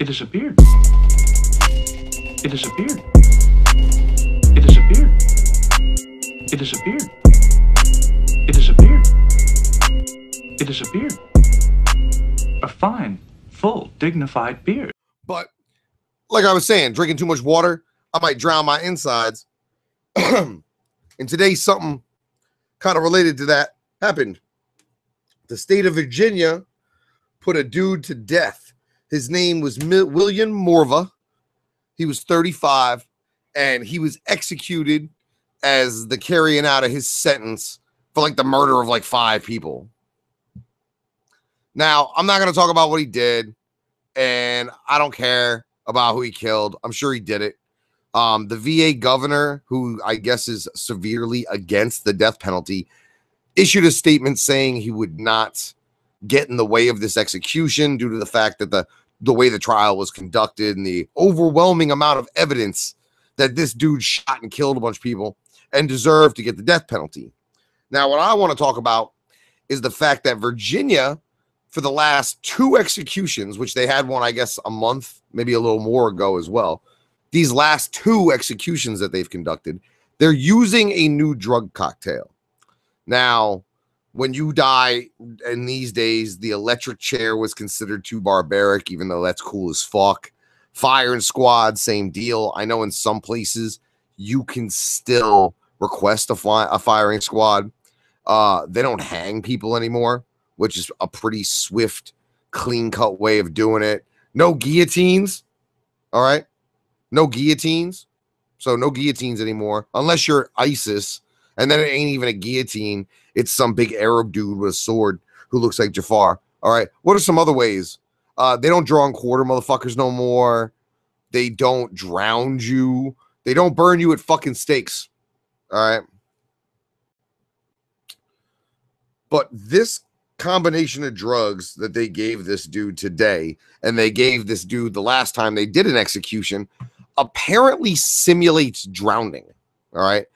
It disappeared. It disappeared. It disappeared. It disappeared. It disappeared. It disappeared. A fine, full, dignified beard. But like I was saying, drinking too much water, I might drown my insides. and today, something kind of related to that happened. The state of Virginia put a dude to death. His name was Mi- William Morva. He was 35 and he was executed as the carrying out of his sentence for like the murder of like five people. Now, I'm not going to talk about what he did and I don't care about who he killed. I'm sure he did it. Um, the VA governor, who I guess is severely against the death penalty, issued a statement saying he would not get in the way of this execution due to the fact that the the way the trial was conducted and the overwhelming amount of evidence that this dude shot and killed a bunch of people and deserved to get the death penalty. Now, what I want to talk about is the fact that Virginia, for the last two executions, which they had one, I guess, a month, maybe a little more ago as well, these last two executions that they've conducted, they're using a new drug cocktail. Now, when you die in these days, the electric chair was considered too barbaric, even though that's cool as fuck. Firing squad, same deal. I know in some places you can still request a, a firing squad. Uh, they don't hang people anymore, which is a pretty swift, clean cut way of doing it. No guillotines. All right. No guillotines. So no guillotines anymore, unless you're ISIS. And then it ain't even a guillotine. It's some big Arab dude with a sword who looks like Jafar. All right. What are some other ways? Uh, they don't draw and quarter motherfuckers no more. They don't drown you. They don't burn you at fucking stakes. All right. But this combination of drugs that they gave this dude today and they gave this dude the last time they did an execution apparently simulates drowning. All right.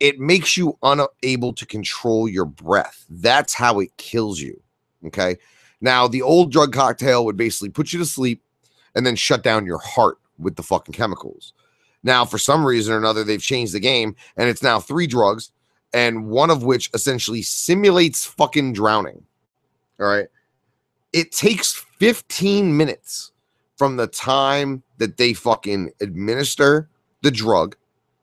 It makes you unable to control your breath. That's how it kills you. Okay. Now, the old drug cocktail would basically put you to sleep and then shut down your heart with the fucking chemicals. Now, for some reason or another, they've changed the game and it's now three drugs, and one of which essentially simulates fucking drowning. All right. It takes 15 minutes from the time that they fucking administer the drug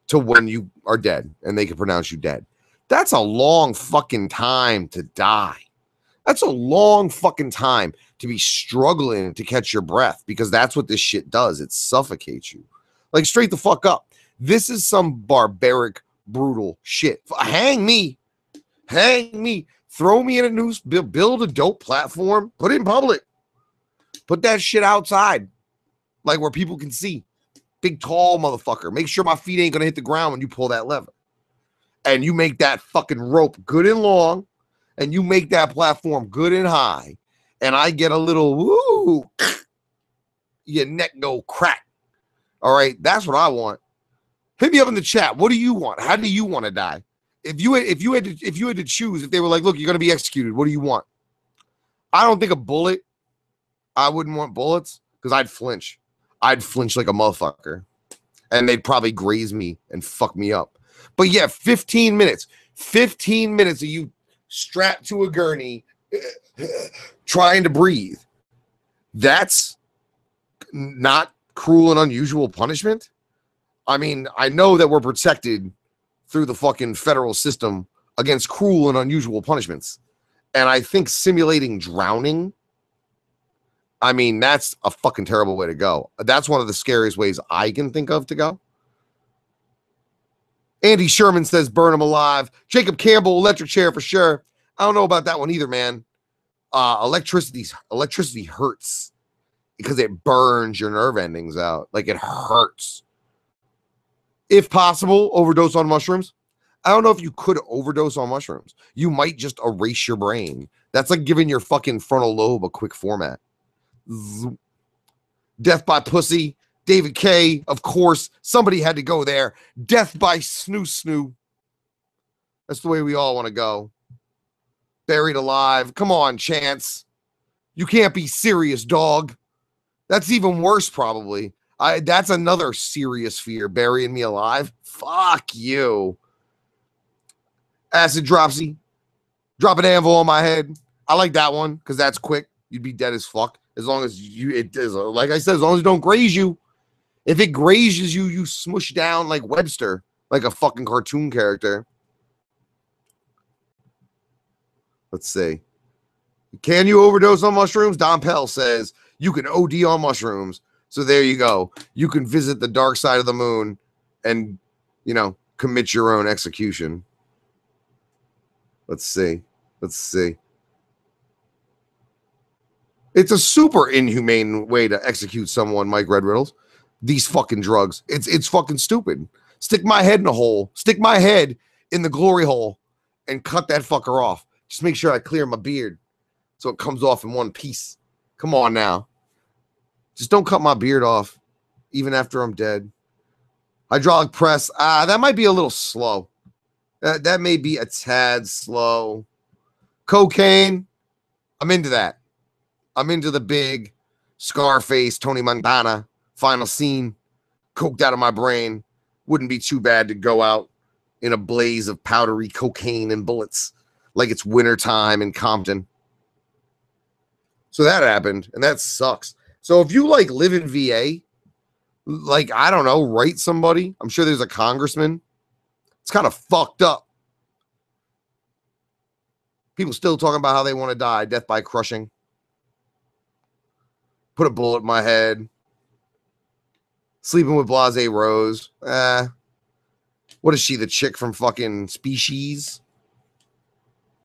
to when you are dead and they can pronounce you dead. That's a long fucking time to die. That's a long fucking time to be struggling to catch your breath because that's what this shit does. It suffocates you. Like straight the fuck up. This is some barbaric, brutal shit. Hang me. Hang me. Throw me in a noose, build, a dope platform, put it in public. Put that shit outside, like where people can see. Big, tall motherfucker. Make sure my feet ain't gonna hit the ground when you pull that lever. And you make that fucking rope good and long, and you make that platform good and high. And I get a little woo, your neck go crack. All right, that's what I want. Hit me up in the chat. What do you want? How do you want to die? If you had, if you had to, if you had to choose, if they were like, look, you're gonna be executed, what do you want? I don't think a bullet. I wouldn't want bullets because I'd flinch. I'd flinch like a motherfucker, and they'd probably graze me and fuck me up. But yeah, 15 minutes, 15 minutes of you strapped to a gurney, trying to breathe. That's not cruel and unusual punishment. I mean, I know that we're protected through the fucking federal system against cruel and unusual punishments. And I think simulating drowning, I mean, that's a fucking terrible way to go. That's one of the scariest ways I can think of to go. Andy Sherman says burn him alive. Jacob Campbell, electric chair for sure. I don't know about that one either, man. Uh electricity electricity hurts because it burns your nerve endings out. Like it hurts. If possible, overdose on mushrooms. I don't know if you could overdose on mushrooms. You might just erase your brain. That's like giving your fucking frontal lobe a quick format. Z- Death by pussy. David K. Of course, somebody had to go there. Death by snoo snoo. That's the way we all want to go. Buried alive. Come on, Chance. You can't be serious, dog. That's even worse, probably. I that's another serious fear. Burying me alive. Fuck you. Acid dropsy. Drop an anvil on my head. I like that one because that's quick. You'd be dead as fuck as long as you. It is like I said, as long as it don't graze you. If it grazes you, you smush down like Webster, like a fucking cartoon character. Let's see. Can you overdose on mushrooms? Don Pell says you can OD on mushrooms. So there you go. You can visit the dark side of the moon and, you know, commit your own execution. Let's see. Let's see. It's a super inhumane way to execute someone, Mike Red Riddles. These fucking drugs. It's it's fucking stupid. Stick my head in a hole. Stick my head in the glory hole and cut that fucker off. Just make sure I clear my beard so it comes off in one piece. Come on now. Just don't cut my beard off, even after I'm dead. Hydraulic press. Ah, that might be a little slow. That, that may be a tad slow. Cocaine. I'm into that. I'm into the big Scarface, Tony Montana final scene. Coked out of my brain. Wouldn't be too bad to go out in a blaze of powdery cocaine and bullets like it's wintertime in Compton. So that happened, and that sucks. So if you like live in VA, like I don't know, write somebody. I'm sure there's a congressman. It's kind of fucked up. People still talking about how they want to die, death by crushing. Put a bullet in my head. Sleeping with Blase Rose. Eh. What is she, the chick from fucking Species?